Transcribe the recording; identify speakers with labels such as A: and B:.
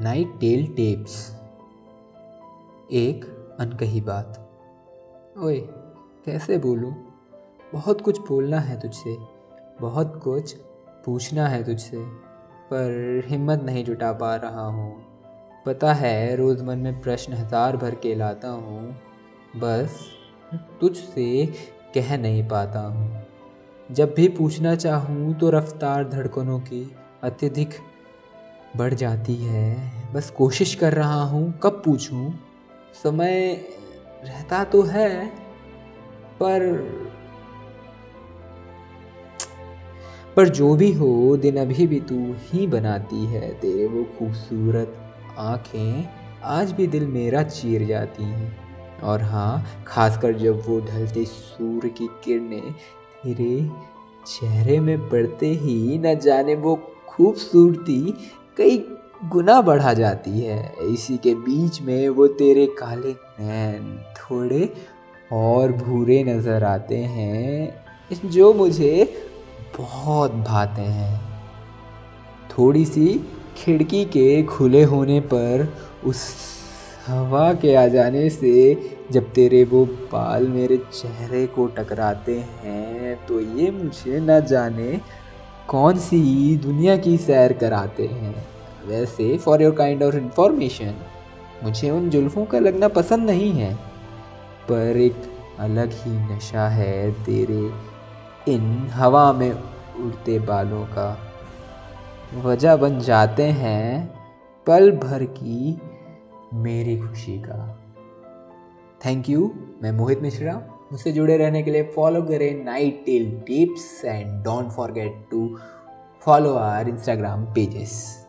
A: Night tell tapes. एक अनकही बात। ओए, कैसे बोलूँ? बहुत कुछ बोलना है तुझसे, बहुत कुछ पूछना है तुझसे, पर हिम्मत नहीं जुटा पा रहा हूँ। पता है, रोज़ मन में प्रश्न हज़ार भर के लाता हूँ, बस तुझसे कह नहीं पाता हूँ। जब भी पूछना चाहूँ तो रफ्तार धड़कनों की अत्यधिक बढ़ जाती है। बस कोशिश कर रहा हूँ, कब पूछूँ? समय रहता तो है, पर पर जो भी हो, दिन अभी भी तू ही बनाती है। तेरे वो खूबसूरत आँखें आज भी दिल मेरा चीर जाती हैं। और हाँ खासकर जब वो ढलते सूर्य की किरणें तेरे चेहरे में पड़ते ही न जाने वो खूबसूरती कई गुना बढ़ा जाती है। इसी के बीच में वो तेरे काले नैन थोड़े और भूरे नज़र आते हैं, जो मुझे बहुत भाते हैं। थोड़ी सी खिड़की के खुले होने पर उस हवा के आ जाने से जब तेरे वो बाल मेरे चेहरे को टकराते हैं तो ये मुझे न जाने कौन सी दुनिया की सैर कराते हैं? वैसे for your kind of information मुझे उन जुल्फ़ों का लगना पसंद नहीं है। पर एक अलग ही नशा है तेरे इन हवा में उड़ते बालों का। वजह बन जाते हैं पल भर की मेरी खुशी का। थैंक यू मैं मोहित मिश्रा। मुझसे जुड़े रहने के लिए फॉलो करें night till tips and don't forget to follow our Instagram pages